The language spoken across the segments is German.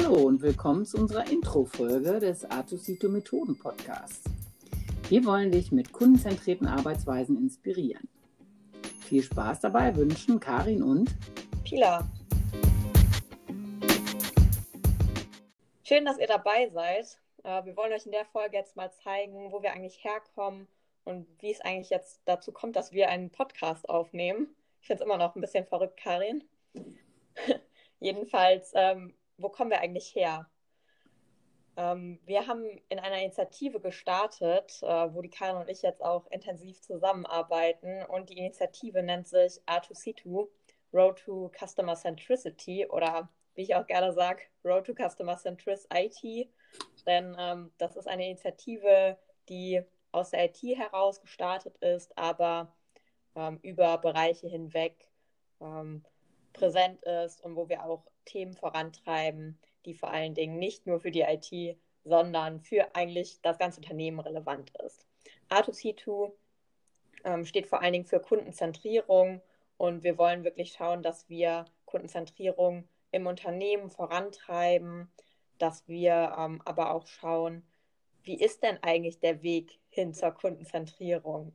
Hallo und willkommen zu unserer Intro-Folge des Artusito Methoden Podcasts. Wir wollen dich mit kundenzentrierten Arbeitsweisen inspirieren. Viel Spaß dabei wünschen Karin und Pila. Schön, dass ihr dabei seid. Äh, wir wollen euch in der Folge jetzt mal zeigen, wo wir eigentlich herkommen und wie es eigentlich jetzt dazu kommt, dass wir einen Podcast aufnehmen. Ich finde es immer noch ein bisschen verrückt, Karin. Jedenfalls, ähm, wo kommen wir eigentlich her? Ähm, wir haben in einer Initiative gestartet, äh, wo die Karin und ich jetzt auch intensiv zusammenarbeiten. Und die Initiative nennt sich R2C2, Road to Customer Centricity oder wie ich auch gerne sage, Road to Customer Centricity. Denn ähm, das ist eine Initiative, die aus der IT heraus gestartet ist, aber ähm, über Bereiche hinweg ähm, präsent ist und wo wir auch Themen vorantreiben, die vor allen Dingen nicht nur für die IT, sondern für eigentlich das ganze Unternehmen relevant ist. R2C2 ähm, steht vor allen Dingen für Kundenzentrierung und wir wollen wirklich schauen, dass wir Kundenzentrierung im Unternehmen vorantreiben, dass wir ähm, aber auch schauen, wie ist denn eigentlich der Weg hin zur Kundenzentrierung?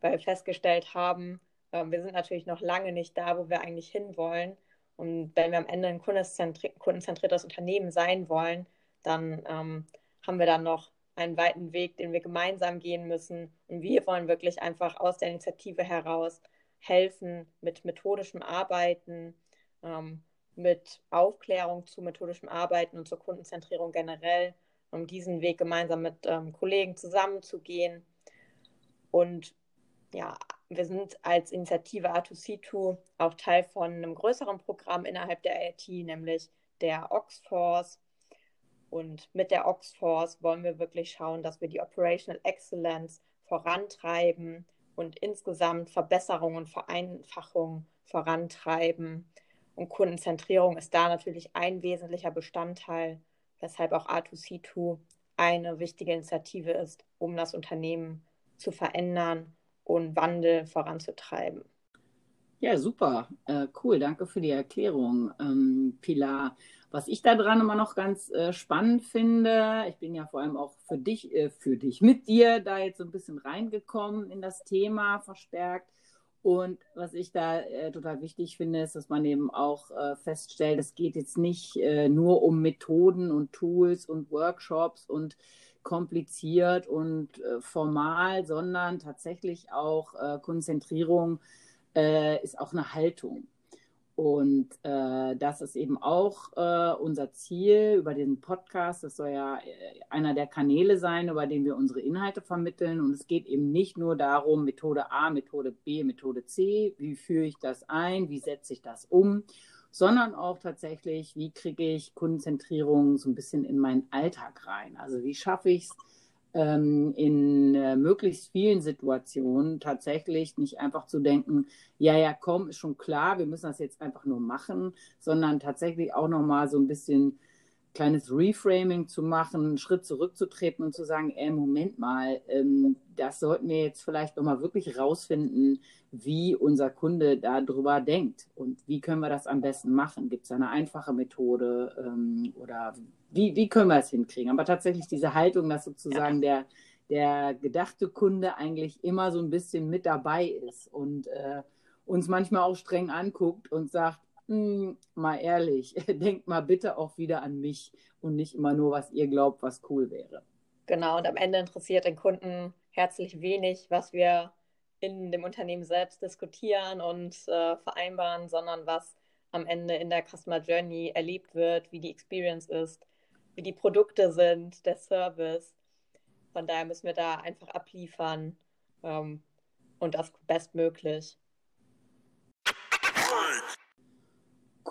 Weil wir festgestellt haben, äh, wir sind natürlich noch lange nicht da, wo wir eigentlich hinwollen. Und wenn wir am Ende ein kundenzentriertes Unternehmen sein wollen, dann ähm, haben wir dann noch einen weiten Weg, den wir gemeinsam gehen müssen. Und wir wollen wirklich einfach aus der Initiative heraus helfen mit methodischem Arbeiten, ähm, mit Aufklärung zu methodischem Arbeiten und zur Kundenzentrierung generell, um diesen Weg gemeinsam mit ähm, Kollegen zusammenzugehen. Und ja, wir sind als Initiative R2C2 auch Teil von einem größeren Programm innerhalb der IT, nämlich der Oxforce. Und mit der Oxforce wollen wir wirklich schauen, dass wir die Operational Excellence vorantreiben und insgesamt Verbesserungen und Vereinfachungen vorantreiben. Und Kundenzentrierung ist da natürlich ein wesentlicher Bestandteil, weshalb auch R2C2 eine wichtige Initiative ist, um das Unternehmen zu verändern und Wandel voranzutreiben. Ja, super. Äh, cool. Danke für die Erklärung, ähm, Pilar. Was ich daran immer noch ganz äh, spannend finde, ich bin ja vor allem auch für dich, äh, für dich, mit dir da jetzt so ein bisschen reingekommen in das Thema verstärkt. Und was ich da äh, total wichtig finde, ist, dass man eben auch äh, feststellt, es geht jetzt nicht äh, nur um Methoden und Tools und Workshops und kompliziert und äh, formal, sondern tatsächlich auch äh, Konzentrierung äh, ist auch eine Haltung. Und äh, das ist eben auch äh, unser Ziel über den Podcast. Das soll ja äh, einer der Kanäle sein, über den wir unsere Inhalte vermitteln. Und es geht eben nicht nur darum, Methode A, Methode B, Methode C, wie führe ich das ein, wie setze ich das um, sondern auch tatsächlich, wie kriege ich Kundenzentrierung so ein bisschen in meinen Alltag rein. Also wie schaffe ich es ähm, in äh, möglichst vielen Situationen tatsächlich nicht einfach zu denken, ja, ja, komm, ist schon klar, wir müssen das jetzt einfach nur machen, sondern tatsächlich auch nochmal so ein bisschen kleines Reframing zu machen, einen Schritt zurückzutreten und zu sagen, ey, Moment mal, ähm, das sollten wir jetzt vielleicht nochmal wirklich rausfinden, wie unser Kunde darüber denkt und wie können wir das am besten machen. Gibt es eine einfache Methode ähm, oder wie, wie können wir es hinkriegen? Aber tatsächlich diese Haltung, dass sozusagen ja. der, der gedachte Kunde eigentlich immer so ein bisschen mit dabei ist und äh, uns manchmal auch streng anguckt und sagt, hm, mal ehrlich, denkt mal bitte auch wieder an mich und nicht immer nur, was ihr glaubt, was cool wäre. Genau, und am Ende interessiert den Kunden herzlich wenig, was wir in dem Unternehmen selbst diskutieren und äh, vereinbaren, sondern was am Ende in der Customer Journey erlebt wird, wie die Experience ist, wie die Produkte sind, der Service. Von daher müssen wir da einfach abliefern ähm, und das bestmöglich.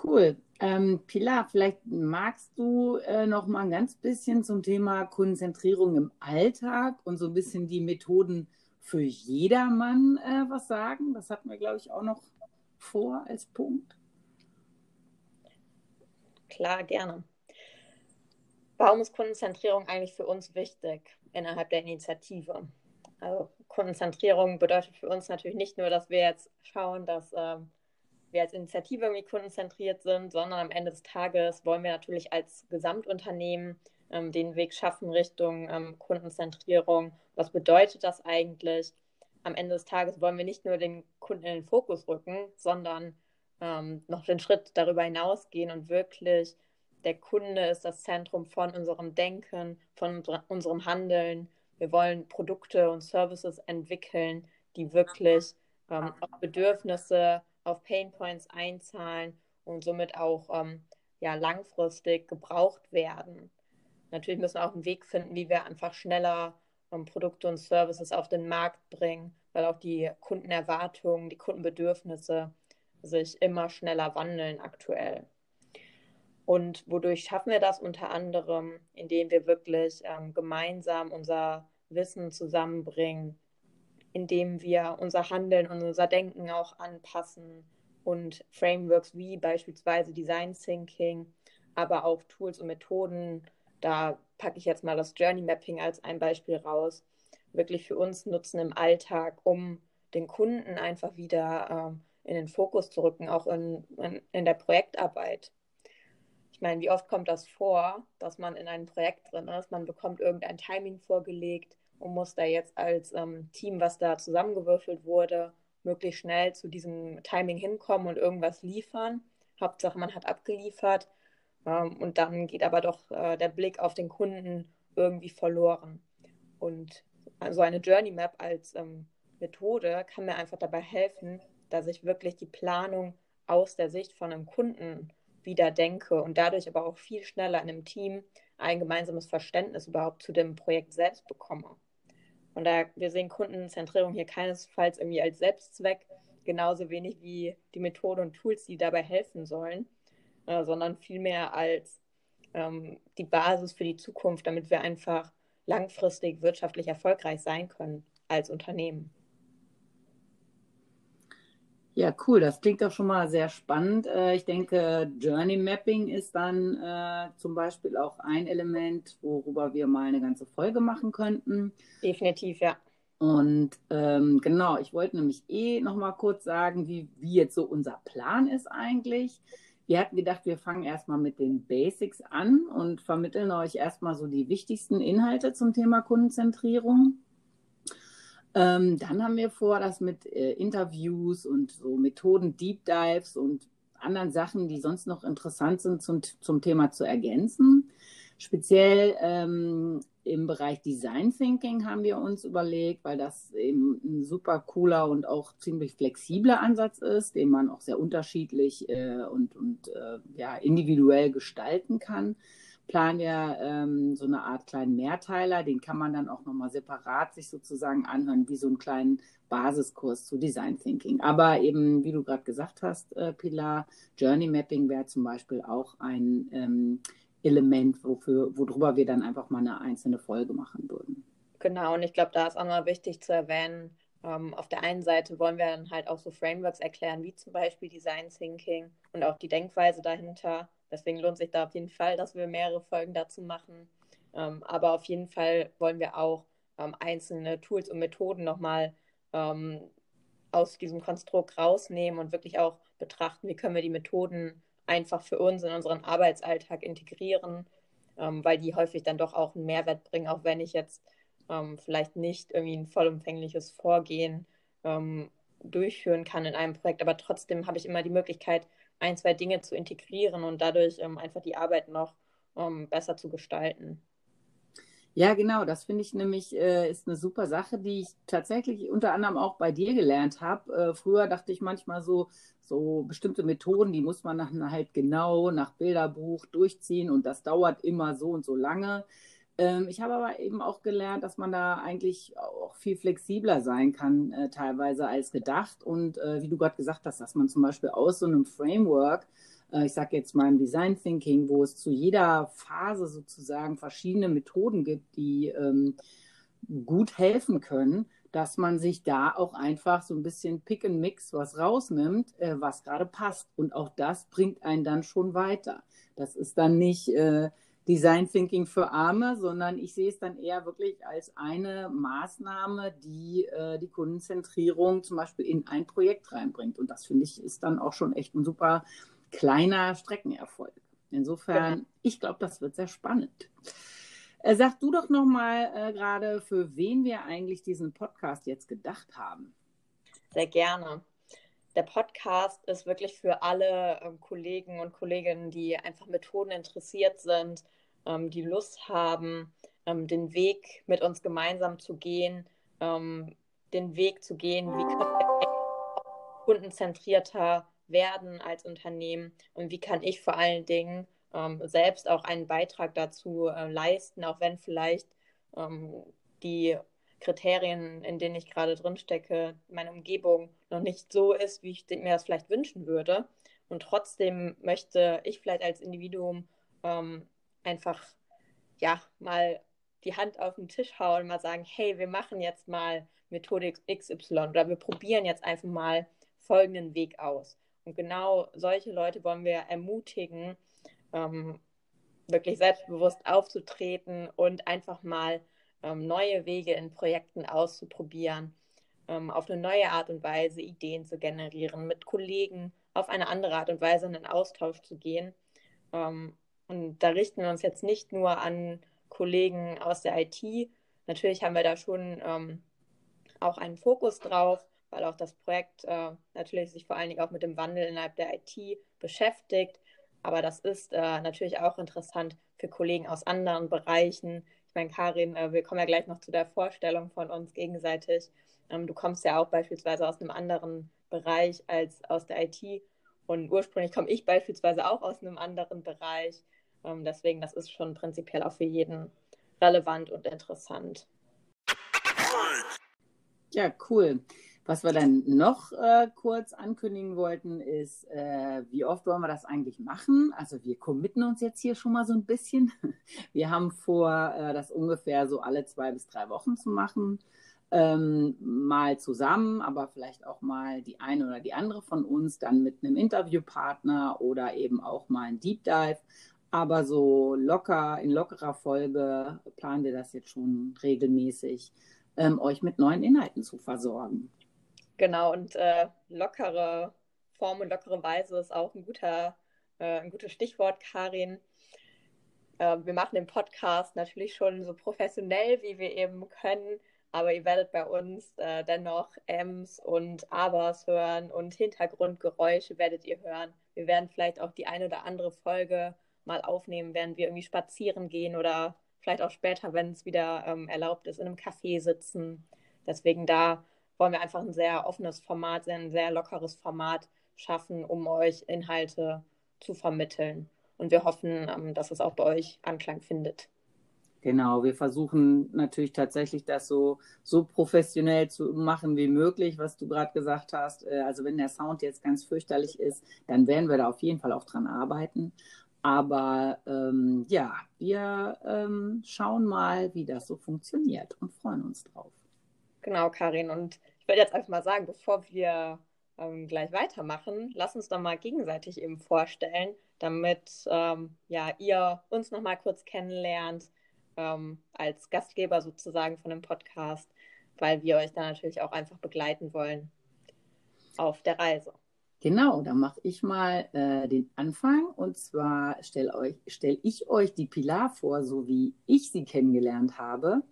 Cool. Ähm, Pilar, vielleicht magst du äh, noch mal ein ganz bisschen zum Thema Konzentrierung im Alltag und so ein bisschen die Methoden für jedermann äh, was sagen. Das hatten wir, glaube ich, auch noch vor als Punkt. Klar, gerne. Warum ist Kundenzentrierung eigentlich für uns wichtig innerhalb der Initiative? Also Kundenzentrierung bedeutet für uns natürlich nicht nur, dass wir jetzt schauen, dass äh, wir als Initiative irgendwie kundenzentriert sind, sondern am Ende des Tages wollen wir natürlich als Gesamtunternehmen ähm, den Weg schaffen Richtung ähm, Kundenzentrierung. Was bedeutet das eigentlich? Am Ende des Tages wollen wir nicht nur den Kunden in den Fokus rücken, sondern ähm, noch den Schritt darüber hinausgehen und wirklich der Kunde ist das Zentrum von unserem Denken, von unserem Handeln. Wir wollen Produkte und Services entwickeln, die wirklich ähm, auf Bedürfnisse, auf Painpoints einzahlen und somit auch ähm, ja, langfristig gebraucht werden. Natürlich müssen wir auch einen Weg finden, wie wir einfach schneller um, Produkte und Services auf den Markt bringen, weil auch die Kundenerwartungen, die Kundenbedürfnisse sich immer schneller wandeln aktuell. Und wodurch schaffen wir das unter anderem, indem wir wirklich ähm, gemeinsam unser Wissen zusammenbringen, indem wir unser Handeln und unser Denken auch anpassen und Frameworks wie beispielsweise Design Thinking, aber auch Tools und Methoden da packe ich jetzt mal das Journey Mapping als ein Beispiel raus, wirklich für uns nutzen im Alltag, um den Kunden einfach wieder ähm, in den Fokus zu rücken, auch in, in, in der Projektarbeit. Ich meine, wie oft kommt das vor, dass man in einem Projekt drin ist, man bekommt irgendein Timing vorgelegt und muss da jetzt als ähm, Team, was da zusammengewürfelt wurde, möglichst schnell zu diesem Timing hinkommen und irgendwas liefern. Hauptsache, man hat abgeliefert ähm, und dann geht aber doch äh, der Blick auf den Kunden irgendwie verloren. Und so eine Journey Map als ähm, Methode kann mir einfach dabei helfen, dass ich wirklich die Planung aus der Sicht von einem Kunden wieder denke und dadurch aber auch viel schneller in einem Team ein gemeinsames Verständnis überhaupt zu dem Projekt selbst bekomme. Und da wir sehen Kundenzentrierung hier keinesfalls irgendwie als Selbstzweck, genauso wenig wie die Methoden und Tools, die dabei helfen sollen, äh, sondern vielmehr als ähm, die Basis für die Zukunft, damit wir einfach langfristig wirtschaftlich erfolgreich sein können als Unternehmen. Ja, cool. Das klingt doch schon mal sehr spannend. Äh, ich denke, Journey Mapping ist dann äh, zum Beispiel auch ein Element, worüber wir mal eine ganze Folge machen könnten. Definitiv, ja. Und ähm, genau, ich wollte nämlich eh noch mal kurz sagen, wie, wie jetzt so unser Plan ist eigentlich. Wir hatten gedacht, wir fangen erstmal mit den Basics an und vermitteln euch erstmal so die wichtigsten Inhalte zum Thema Kundenzentrierung. Ähm, dann haben wir vor, das mit äh, Interviews und so Methoden, Deep Dives und anderen Sachen, die sonst noch interessant sind, zum, zum Thema zu ergänzen. Speziell ähm, im Bereich Design Thinking haben wir uns überlegt, weil das eben ein super cooler und auch ziemlich flexibler Ansatz ist, den man auch sehr unterschiedlich äh, und, und äh, ja, individuell gestalten kann. Planen wir ähm, so eine Art kleinen Mehrteiler, den kann man dann auch nochmal separat sich sozusagen anhören, wie so einen kleinen Basiskurs zu Design Thinking. Aber eben, wie du gerade gesagt hast, äh, Pilar, Journey Mapping wäre zum Beispiel auch ein ähm, Element, wofür, worüber wir dann einfach mal eine einzelne Folge machen würden. Genau, und ich glaube, da ist auch mal wichtig zu erwähnen, ähm, auf der einen Seite wollen wir dann halt auch so Frameworks erklären, wie zum Beispiel Design Thinking und auch die Denkweise dahinter. Deswegen lohnt sich da auf jeden Fall, dass wir mehrere Folgen dazu machen. Ähm, aber auf jeden Fall wollen wir auch ähm, einzelne Tools und Methoden nochmal ähm, aus diesem Konstrukt rausnehmen und wirklich auch betrachten, wie können wir die Methoden einfach für uns in unseren Arbeitsalltag integrieren, ähm, weil die häufig dann doch auch einen Mehrwert bringen, auch wenn ich jetzt ähm, vielleicht nicht irgendwie ein vollumfängliches Vorgehen ähm, durchführen kann in einem Projekt, aber trotzdem habe ich immer die Möglichkeit, ein, zwei Dinge zu integrieren und dadurch ähm, einfach die Arbeit noch ähm, besser zu gestalten. Ja, genau, das finde ich nämlich äh, ist eine super Sache, die ich tatsächlich unter anderem auch bei dir gelernt habe. Äh, früher dachte ich manchmal so, so bestimmte Methoden, die muss man dann halt genau nach Bilderbuch durchziehen und das dauert immer so und so lange. Ähm, ich habe aber eben auch gelernt, dass man da eigentlich auch viel flexibler sein kann, äh, teilweise als gedacht. Und äh, wie du gerade gesagt hast, dass man zum Beispiel aus so einem Framework äh, ich sage jetzt mal im Design Thinking, wo es zu jeder Phase sozusagen verschiedene Methoden gibt, die ähm, gut helfen können, dass man sich da auch einfach so ein bisschen Pick and Mix was rausnimmt, äh, was gerade passt. Und auch das bringt einen dann schon weiter. Das ist dann nicht, äh, Design Thinking für Arme, sondern ich sehe es dann eher wirklich als eine Maßnahme, die äh, die Kundenzentrierung zum Beispiel in ein Projekt reinbringt. Und das finde ich ist dann auch schon echt ein super kleiner Streckenerfolg. Insofern, genau. ich glaube, das wird sehr spannend. Äh, sag du doch noch mal äh, gerade, für wen wir eigentlich diesen Podcast jetzt gedacht haben. Sehr gerne. Der Podcast ist wirklich für alle ähm, Kollegen und Kolleginnen, die einfach Methoden interessiert sind, ähm, die Lust haben, ähm, den Weg mit uns gemeinsam zu gehen, ähm, den Weg zu gehen, wie können wir kundenzentrierter werden als Unternehmen und wie kann ich vor allen Dingen ähm, selbst auch einen Beitrag dazu äh, leisten, auch wenn vielleicht ähm, die Kriterien, in denen ich gerade drin stecke, meine Umgebung noch nicht so ist, wie ich mir das vielleicht wünschen würde. Und trotzdem möchte ich vielleicht als Individuum ähm, einfach ja mal die Hand auf den Tisch hauen und mal sagen, hey, wir machen jetzt mal Methode XY oder wir probieren jetzt einfach mal folgenden Weg aus. Und genau solche Leute wollen wir ermutigen, ähm, wirklich selbstbewusst aufzutreten und einfach mal neue Wege in Projekten auszuprobieren, ähm, auf eine neue Art und Weise Ideen zu generieren, mit Kollegen auf eine andere Art und Weise in den Austausch zu gehen. Ähm, und da richten wir uns jetzt nicht nur an Kollegen aus der IT. Natürlich haben wir da schon ähm, auch einen Fokus drauf, weil auch das Projekt äh, natürlich sich vor allen Dingen auch mit dem Wandel innerhalb der IT beschäftigt. Aber das ist äh, natürlich auch interessant für Kollegen aus anderen Bereichen. Meine, Karin, äh, wir kommen ja gleich noch zu der Vorstellung von uns gegenseitig. Ähm, du kommst ja auch beispielsweise aus einem anderen Bereich als aus der IT. Und ursprünglich komme ich beispielsweise auch aus einem anderen Bereich. Ähm, deswegen, das ist schon prinzipiell auch für jeden relevant und interessant. Ja, cool. Was wir dann noch äh, kurz ankündigen wollten, ist, äh, wie oft wollen wir das eigentlich machen? Also wir committen uns jetzt hier schon mal so ein bisschen. Wir haben vor, äh, das ungefähr so alle zwei bis drei Wochen zu machen. Ähm, mal zusammen, aber vielleicht auch mal die eine oder die andere von uns dann mit einem Interviewpartner oder eben auch mal ein Deep Dive. Aber so locker, in lockerer Folge planen wir das jetzt schon regelmäßig, ähm, euch mit neuen Inhalten zu versorgen. Genau, und äh, lockere Form und lockere Weise ist auch ein, guter, äh, ein gutes Stichwort, Karin. Äh, wir machen den Podcast natürlich schon so professionell, wie wir eben können, aber ihr werdet bei uns äh, dennoch Ms und Abers hören und Hintergrundgeräusche werdet ihr hören. Wir werden vielleicht auch die eine oder andere Folge mal aufnehmen, während wir irgendwie spazieren gehen oder vielleicht auch später, wenn es wieder ähm, erlaubt ist, in einem Café sitzen. Deswegen da wollen wir einfach ein sehr offenes Format, ein sehr lockeres Format schaffen, um euch Inhalte zu vermitteln. Und wir hoffen, ähm, dass es auch bei euch Anklang findet. Genau, wir versuchen natürlich tatsächlich das so, so professionell zu machen wie möglich, was du gerade gesagt hast. Äh, also wenn der Sound jetzt ganz fürchterlich ist, dann werden wir da auf jeden Fall auch dran arbeiten. Aber ähm, ja, wir ähm, schauen mal, wie das so funktioniert und freuen uns drauf. Genau, Karin. Und ich würde jetzt einfach mal sagen, bevor wir ähm, gleich weitermachen, lass uns doch mal gegenseitig eben vorstellen, damit ähm, ja, ihr uns noch mal kurz kennenlernt ähm, als Gastgeber sozusagen von dem Podcast, weil wir euch dann natürlich auch einfach begleiten wollen auf der Reise. Genau, dann mache ich mal äh, den Anfang und zwar stelle stell ich euch die Pilar vor, so wie ich sie kennengelernt habe.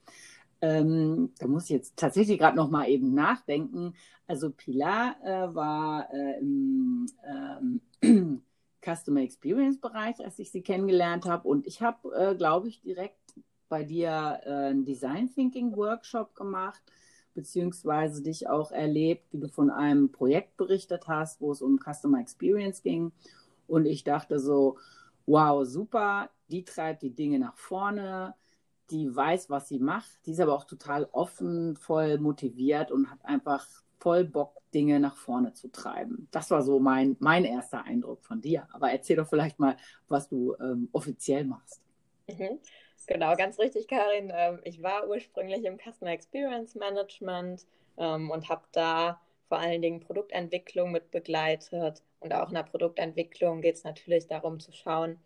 Ähm, da muss ich jetzt tatsächlich gerade noch mal eben nachdenken. Also Pilar äh, war äh, im ähm, Customer Experience Bereich, als ich sie kennengelernt habe. Und ich habe, äh, glaube ich, direkt bei dir äh, einen Design Thinking Workshop gemacht, beziehungsweise dich auch erlebt, wie du von einem Projekt berichtet hast, wo es um Customer Experience ging. Und ich dachte so, wow, super, die treibt die Dinge nach vorne die weiß, was sie macht, die ist aber auch total offen, voll motiviert und hat einfach voll Bock, Dinge nach vorne zu treiben. Das war so mein, mein erster Eindruck von dir. Aber erzähl doch vielleicht mal, was du ähm, offiziell machst. Mhm. Genau, ganz richtig, Karin. Ähm, ich war ursprünglich im Customer Experience Management ähm, und habe da vor allen Dingen Produktentwicklung mit begleitet. Und auch in der Produktentwicklung geht es natürlich darum zu schauen,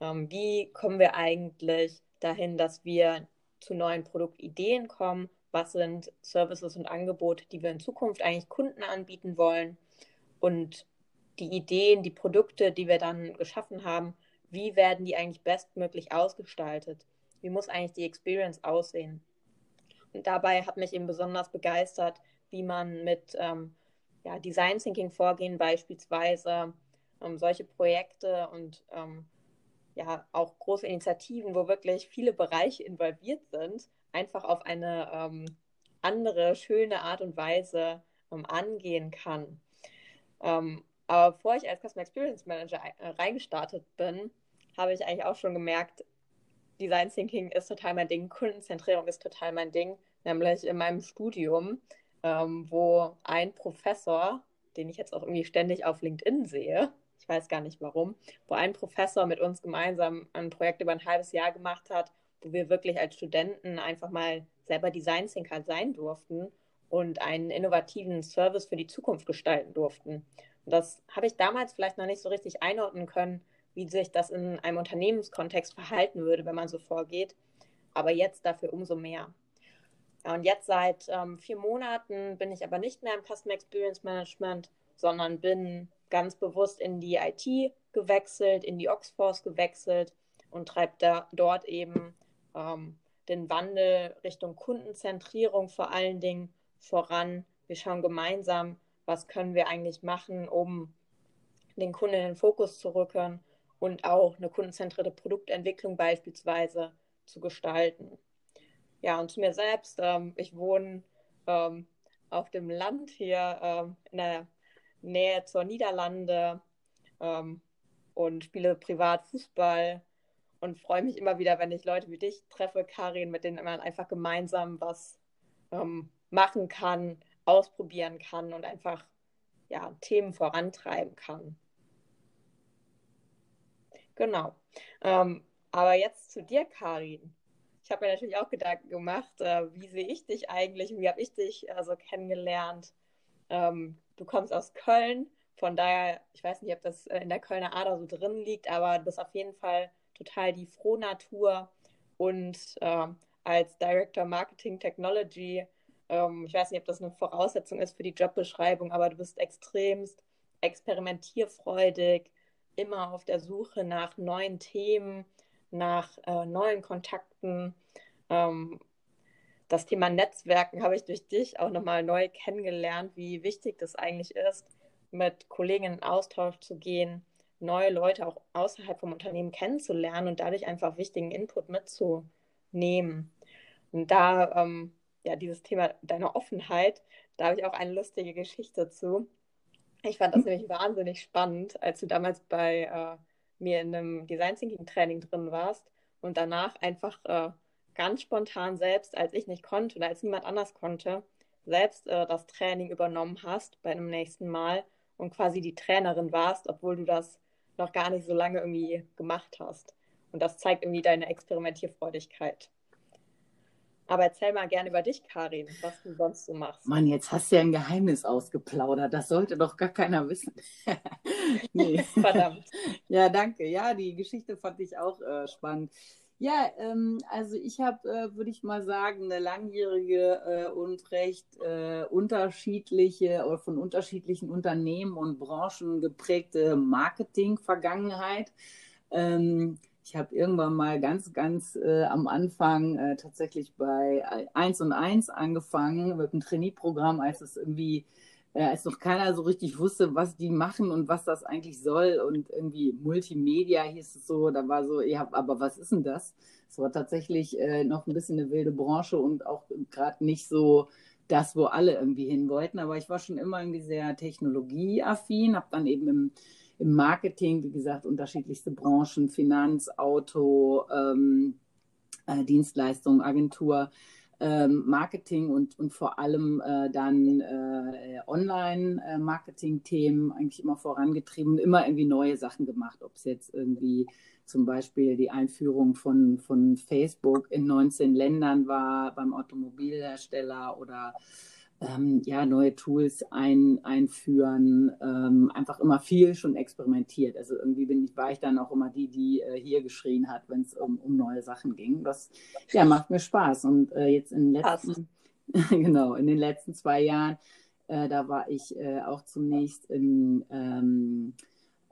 Ähm, wie kommen wir eigentlich dahin, dass wir zu neuen Produktideen kommen? Was sind Services und Angebote, die wir in Zukunft eigentlich Kunden anbieten wollen? Und die Ideen, die Produkte, die wir dann geschaffen haben, wie werden die eigentlich bestmöglich ausgestaltet? Wie muss eigentlich die Experience aussehen? Und dabei hat mich eben besonders begeistert, wie man mit ähm, ja, Design Thinking vorgehen, beispielsweise ähm, solche Projekte und ähm, ja auch große Initiativen, wo wirklich viele Bereiche involviert sind, einfach auf eine ähm, andere, schöne Art und Weise ähm, angehen kann. Ähm, aber bevor ich als Customer Experience Manager äh, reingestartet bin, habe ich eigentlich auch schon gemerkt, Design Thinking ist total mein Ding, Kundenzentrierung ist total mein Ding, nämlich in meinem Studium, ähm, wo ein Professor, den ich jetzt auch irgendwie ständig auf LinkedIn sehe, ich weiß gar nicht warum, wo ein Professor mit uns gemeinsam ein Projekt über ein halbes Jahr gemacht hat, wo wir wirklich als Studenten einfach mal selber Design Thinker sein durften und einen innovativen Service für die Zukunft gestalten durften. Und das habe ich damals vielleicht noch nicht so richtig einordnen können, wie sich das in einem Unternehmenskontext verhalten würde, wenn man so vorgeht. Aber jetzt dafür umso mehr. Ja, und jetzt seit ähm, vier Monaten bin ich aber nicht mehr im Customer Experience Management, sondern bin ganz bewusst in die IT gewechselt, in die Oxforce gewechselt und treibe da dort eben ähm, den Wandel Richtung Kundenzentrierung vor allen Dingen voran. Wir schauen gemeinsam, was können wir eigentlich machen, um den Kunden in den Fokus zu rücken und auch eine kundenzentrierte Produktentwicklung beispielsweise zu gestalten. Ja, und zu mir selbst, ähm, ich wohne ähm, auf dem Land hier ähm, in der Nähe zur Niederlande ähm, und spiele privat Fußball und freue mich immer wieder, wenn ich Leute wie dich treffe, Karin, mit denen man einfach gemeinsam was ähm, machen kann, ausprobieren kann und einfach ja, Themen vorantreiben kann. Genau. Ähm, aber jetzt zu dir, Karin. Ich habe mir natürlich auch Gedanken gemacht, äh, wie sehe ich dich eigentlich, wie habe ich dich äh, so kennengelernt. Ähm, du kommst aus Köln, von daher, ich weiß nicht, ob das äh, in der Kölner Ader so drin liegt, aber du bist auf jeden Fall total die Frohnatur und äh, als Director Marketing Technology, ähm, ich weiß nicht, ob das eine Voraussetzung ist für die Jobbeschreibung, aber du bist extremst experimentierfreudig, immer auf der Suche nach neuen Themen, nach äh, neuen Kontakten. Ähm, das Thema Netzwerken habe ich durch dich auch nochmal neu kennengelernt, wie wichtig das eigentlich ist, mit Kollegen in Austausch zu gehen, neue Leute auch außerhalb vom Unternehmen kennenzulernen und dadurch einfach wichtigen Input mitzunehmen. Und da, ähm, ja, dieses Thema deiner Offenheit, da habe ich auch eine lustige Geschichte zu. Ich fand das nämlich wahnsinnig spannend, als du damals bei äh, mir in einem Design Thinking Training drin warst und danach einfach äh, ganz spontan selbst, als ich nicht konnte oder als niemand anders konnte, selbst äh, das Training übernommen hast bei einem nächsten Mal und quasi die Trainerin warst, obwohl du das noch gar nicht so lange irgendwie gemacht hast. Und das zeigt irgendwie deine Experimentierfreudigkeit. Aber erzähl mal gerne über dich, Karin, was du sonst so machst. Mann, jetzt hast du ja ein Geheimnis ausgeplaudert. Das sollte doch gar keiner wissen. Verdammt. Ja, danke. Ja, die Geschichte fand ich auch äh, spannend. Ja, ähm, also ich habe, äh, würde ich mal sagen, eine langjährige äh, und recht äh, unterschiedliche oder von unterschiedlichen Unternehmen und Branchen geprägte Marketing-Vergangenheit. Ähm, ich habe irgendwann mal ganz, ganz äh, am Anfang äh, tatsächlich bei 1 und 1 angefangen mit dem Trainee-Programm, als es irgendwie, äh, als noch keiner so richtig wusste, was die machen und was das eigentlich soll. Und irgendwie Multimedia hieß es so, da war so, ja, aber was ist denn das? Es war tatsächlich äh, noch ein bisschen eine wilde Branche und auch gerade nicht so das, wo alle irgendwie hin wollten. Aber ich war schon immer irgendwie sehr technologieaffin, habe dann eben im im Marketing, wie gesagt, unterschiedlichste Branchen, Finanz, Auto, ähm, äh, Dienstleistung, Agentur, ähm, Marketing und, und vor allem äh, dann äh, Online-Marketing-Themen eigentlich immer vorangetrieben, immer irgendwie neue Sachen gemacht, ob es jetzt irgendwie zum Beispiel die Einführung von, von Facebook in 19 Ländern war beim Automobilhersteller oder ähm, ja, neue Tools ein, einführen, ähm, einfach immer viel schon experimentiert. Also irgendwie bin ich, war ich dann auch immer die, die äh, hier geschrien hat, wenn es um, um neue Sachen ging. Das ja, macht mir Spaß. Und äh, jetzt in den letzten, genau, in den letzten zwei Jahren, äh, da war ich äh, auch zunächst in ähm,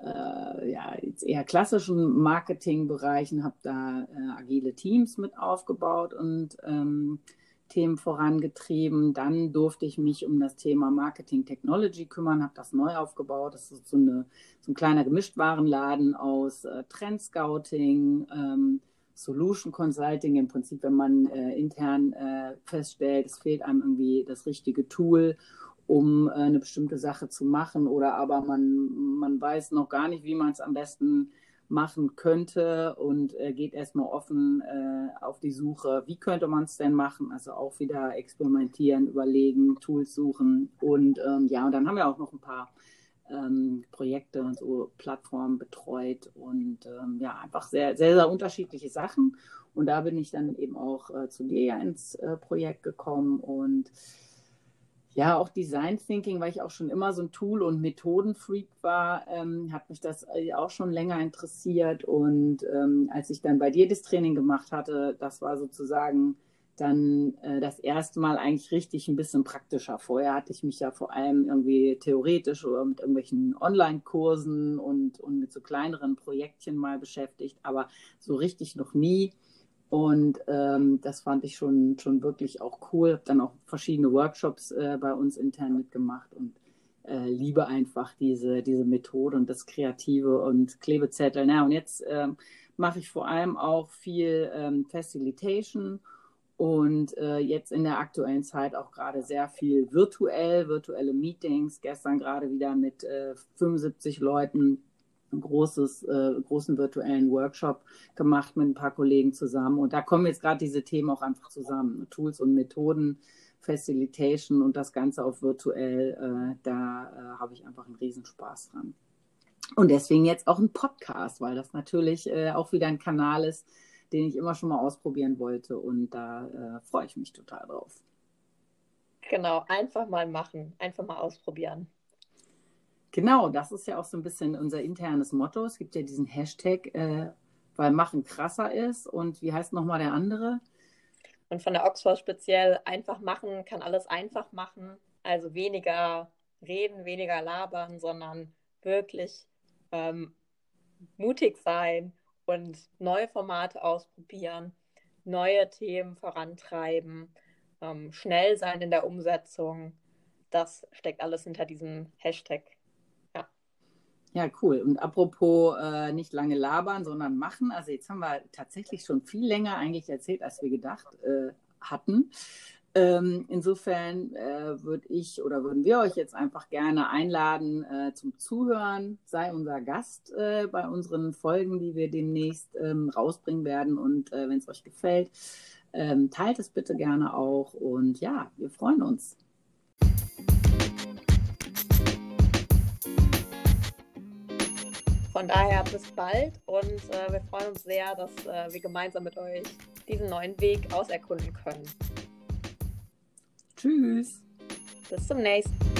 äh, ja, jetzt eher klassischen Marketingbereichen, habe da äh, agile Teams mit aufgebaut und ähm, Themen vorangetrieben. Dann durfte ich mich um das Thema Marketing Technology kümmern, habe das neu aufgebaut. Das ist so, eine, so ein kleiner Gemischtwarenladen aus äh, Trend Scouting, ähm, Solution Consulting. Im Prinzip, wenn man äh, intern äh, feststellt, es fehlt einem irgendwie das richtige Tool, um äh, eine bestimmte Sache zu machen oder aber man, man weiß noch gar nicht, wie man es am besten machen könnte und äh, geht erstmal offen äh, auf die Suche, wie könnte man es denn machen? Also auch wieder experimentieren, überlegen, Tools suchen und ähm, ja, und dann haben wir auch noch ein paar ähm, Projekte und so Plattformen betreut und ähm, ja, einfach sehr, sehr, sehr unterschiedliche Sachen. Und da bin ich dann eben auch äh, zu dir ins äh, Projekt gekommen und ja, auch Design Thinking, weil ich auch schon immer so ein Tool- und Methodenfreak war, ähm, hat mich das äh, auch schon länger interessiert. Und ähm, als ich dann bei dir das Training gemacht hatte, das war sozusagen dann äh, das erste Mal eigentlich richtig ein bisschen praktischer. Vorher hatte ich mich ja vor allem irgendwie theoretisch oder mit irgendwelchen Online-Kursen und, und mit so kleineren Projektchen mal beschäftigt, aber so richtig noch nie. Und ähm, das fand ich schon, schon wirklich auch cool. Habe dann auch verschiedene Workshops äh, bei uns intern mitgemacht und äh, liebe einfach diese, diese Methode und das Kreative und Klebezettel. Na, und jetzt ähm, mache ich vor allem auch viel ähm, Facilitation und äh, jetzt in der aktuellen Zeit auch gerade sehr viel virtuell, virtuelle Meetings. Gestern gerade wieder mit äh, 75 Leuten großes, äh, großen virtuellen Workshop gemacht mit ein paar Kollegen zusammen. Und da kommen jetzt gerade diese Themen auch einfach zusammen. Tools und Methoden, Facilitation und das Ganze auf virtuell. Äh, da äh, habe ich einfach einen Riesenspaß dran. Und deswegen jetzt auch ein Podcast, weil das natürlich äh, auch wieder ein Kanal ist, den ich immer schon mal ausprobieren wollte. Und da äh, freue ich mich total drauf. Genau, einfach mal machen, einfach mal ausprobieren. Genau, das ist ja auch so ein bisschen unser internes Motto. Es gibt ja diesen Hashtag, äh, weil Machen krasser ist. Und wie heißt nochmal der andere? Und von der Oxford speziell einfach machen, kann alles einfach machen. Also weniger reden, weniger labern, sondern wirklich ähm, mutig sein und neue Formate ausprobieren, neue Themen vorantreiben, ähm, schnell sein in der Umsetzung. Das steckt alles hinter diesem Hashtag. Ja, cool. Und apropos äh, nicht lange labern, sondern machen. Also jetzt haben wir tatsächlich schon viel länger eigentlich erzählt, als wir gedacht äh, hatten. Ähm, insofern äh, würde ich oder würden wir euch jetzt einfach gerne einladen äh, zum Zuhören. Sei unser Gast äh, bei unseren Folgen, die wir demnächst ähm, rausbringen werden. Und äh, wenn es euch gefällt, ähm, teilt es bitte gerne auch. Und ja, wir freuen uns. Von daher bis bald und äh, wir freuen uns sehr, dass äh, wir gemeinsam mit euch diesen neuen Weg auserkunden können. Tschüss. Bis zum nächsten Mal.